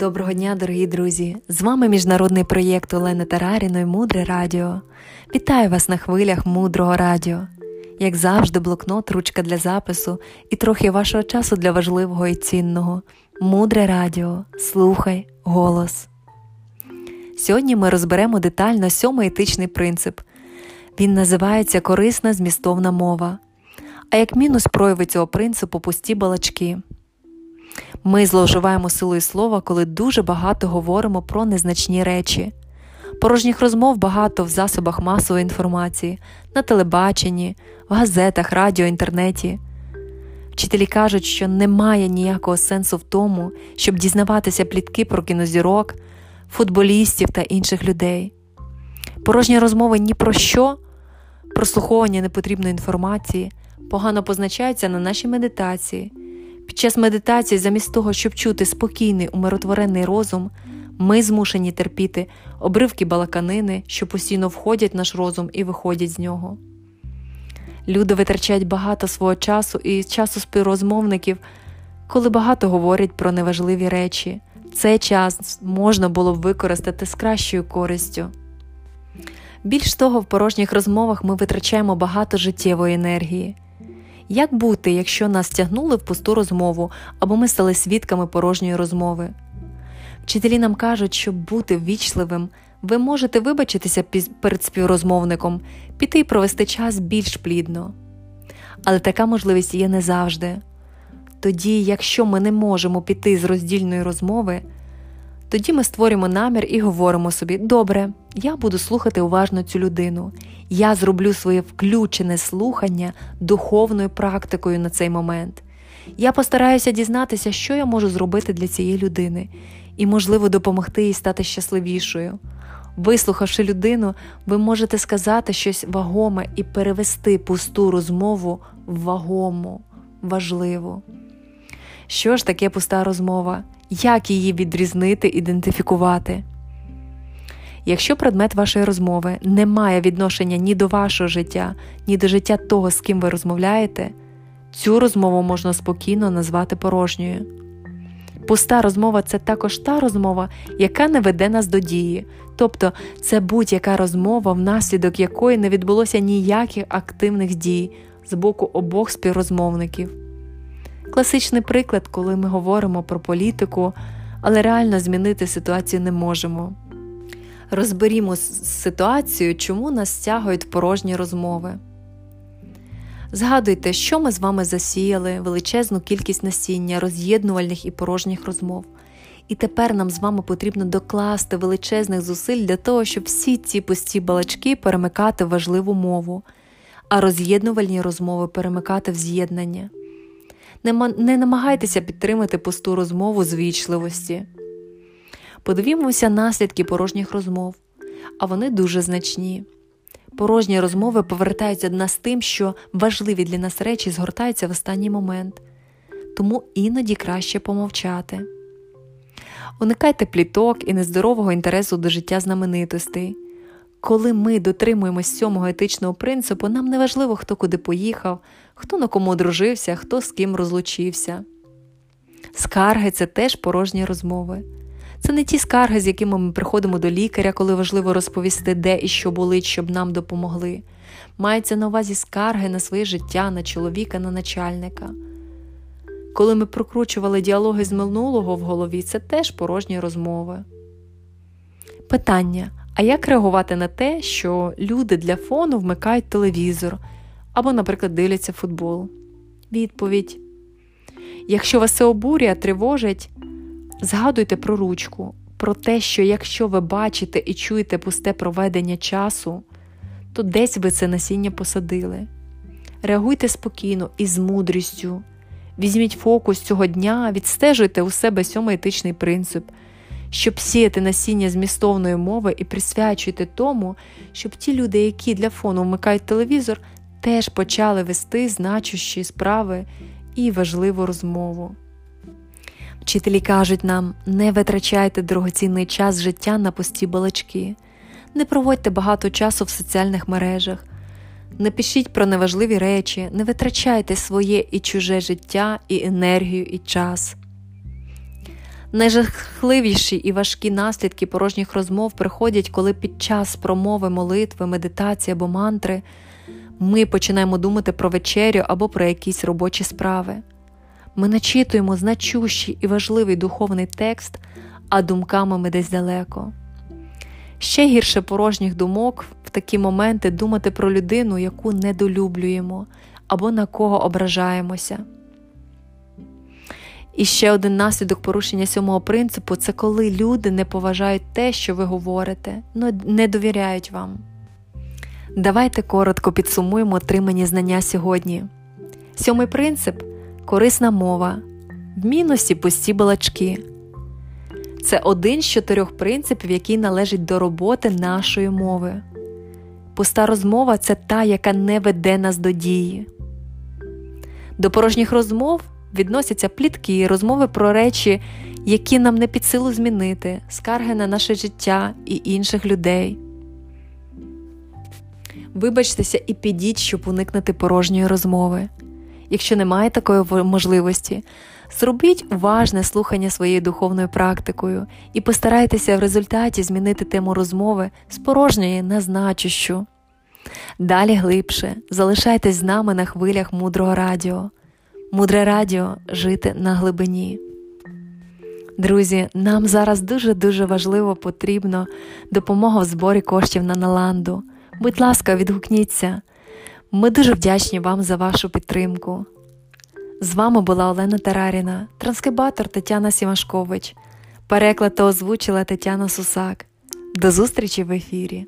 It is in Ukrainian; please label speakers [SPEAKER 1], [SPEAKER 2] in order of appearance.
[SPEAKER 1] Доброго дня, дорогі друзі! З вами міжнародний проєкт Олени Тараріної Мудре Радіо. Вітаю вас на хвилях мудрого радіо. Як завжди, блокнот, ручка для запису і трохи вашого часу для важливого і цінного. Мудре радіо. Слухай голос. Сьогодні ми розберемо детально сьомий етичний принцип. Він називається корисна змістовна мова. А як мінус прояви цього принципу пусті балачки. Ми зловживаємо силою слова, коли дуже багато говоримо про незначні речі. Порожніх розмов багато в засобах масової інформації, на телебаченні, в газетах, радіо, інтернеті. Вчителі кажуть, що немає ніякого сенсу в тому, щоб дізнаватися плітки про кінозірок, футболістів та інших людей. Порожні розмови ні про що, прослуховування непотрібної інформації погано позначаються на нашій медитації. Під час медитації, замість того, щоб чути спокійний умиротворений розум, ми змушені терпіти обривки балаканини, що постійно входять в наш розум і виходять з нього. Люди витрачають багато свого часу і часу співрозмовників, коли багато говорять про неважливі речі. Цей час можна було б використати з кращою користю. Більш того, в порожніх розмовах ми витрачаємо багато життєвої енергії. Як бути, якщо нас тягнули в пусту розмову або ми стали свідками порожньої розмови? Вчителі нам кажуть, щоб бути ввічливим, ви можете вибачитися перед співрозмовником, піти і провести час більш плідно. Але така можливість є не завжди. Тоді, якщо ми не можемо піти з роздільної розмови, тоді ми створюємо намір і говоримо собі: добре, я буду слухати уважно цю людину, я зроблю своє включене слухання духовною практикою на цей момент. Я постараюся дізнатися, що я можу зробити для цієї людини, і, можливо, допомогти їй стати щасливішою. Вислухавши людину, ви можете сказати щось вагоме і перевести пусту розмову в вагому, важливу. Що ж таке пуста розмова? Як її відрізнити, ідентифікувати? Якщо предмет вашої розмови не має відношення ні до вашого життя, ні до життя того, з ким ви розмовляєте, цю розмову можна спокійно назвати порожньою. Пуста розмова це також та розмова, яка не веде нас до дії, тобто це будь-яка розмова, внаслідок якої не відбулося ніяких активних дій з боку обох співрозмовників. Класичний приклад, коли ми говоримо про політику, але реально змінити ситуацію не можемо. Розберімо ситуацію, чому нас стягують порожні розмови. Згадуйте, що ми з вами засіяли, величезну кількість насіння, роз'єднувальних і порожніх розмов. І тепер нам з вами потрібно докласти величезних зусиль для того, щоб всі ці пусті балачки перемикати в важливу мову, а роз'єднувальні розмови перемикати в з'єднання. Не намагайтеся підтримати пусту розмову з вічливості. Подивімося наслідки порожніх розмов, а вони дуже значні. Порожні розмови повертаються до нас тим, що важливі для нас речі згортаються в останній момент, тому іноді краще помовчати. Уникайте пліток і нездорового інтересу до життя знаменитостей. Коли ми дотримуємось сьомого етичного принципу, нам не важливо, хто куди поїхав, хто на кому одружився, хто з ким розлучився. Скарги це теж порожні розмови. Це не ті скарги, з якими ми приходимо до лікаря, коли важливо розповісти, де і що болить, щоб нам допомогли. Мається на увазі скарги на своє життя, на чоловіка, на начальника. Коли ми прокручували діалоги з минулого в голові, це теж порожні розмови. Питання: а як реагувати на те, що люди для фону вмикають телевізор або, наприклад, дивляться футбол? Відповідь: Якщо вас це обурює, тривожить, Згадуйте про ручку, про те, що якщо ви бачите і чуєте пусте проведення часу, то десь ви це насіння посадили. Реагуйте спокійно і з мудрістю. Візьміть фокус цього дня, відстежуйте у себе сьомий етичний принцип, щоб сіяти насіння змістовної мови і присвячуйте тому, щоб ті люди, які для фону вмикають телевізор, теж почали вести значущі справи і важливу розмову. Вчителі кажуть нам, не витрачайте дорогоцінний час життя на пусті балачки, не проводьте багато часу в соціальних мережах, не пишіть про неважливі речі, не витрачайте своє і чуже життя, і енергію, і час. Найжахливіші і важкі наслідки порожніх розмов приходять, коли під час промови, молитви, медитації або мантри ми починаємо думати про вечерю або про якісь робочі справи. Ми начитуємо значущий і важливий духовний текст, а думками ми десь далеко. Ще гірше порожніх думок в такі моменти думати про людину, яку недолюблюємо або на кого ображаємося. І ще один наслідок порушення сьомого принципу це коли люди не поважають те, що ви говорите, не довіряють вам. Давайте коротко підсумуємо отримані знання сьогодні. Сьомий принцип корисна мова, в мінусі пусті балачки. Це один з чотирьох принципів, який належить до роботи нашої мови. Пуста розмова це та, яка не веде нас до дії. До порожніх розмов відносяться плітки, розмови про речі, які нам не під силу змінити, скарги на наше життя і інших людей. Вибачтеся і підіть, щоб уникнути порожньої розмови. Якщо немає такої можливості, зробіть уважне слухання своєю духовною практикою і постарайтеся в результаті змінити тему розмови з порожньої на значущу. Далі глибше залишайтесь з нами на хвилях мудрого радіо. Мудре радіо жити на глибині. Друзі, нам зараз дуже-дуже важливо потрібно допомога в зборі коштів на Наланду. Будь ласка, відгукніться. Ми дуже вдячні вам за вашу підтримку. З вами була Олена Тараріна, транскрибатор Тетяна Сімашкович. Переклад та озвучила Тетяна Сусак. До зустрічі в ефірі!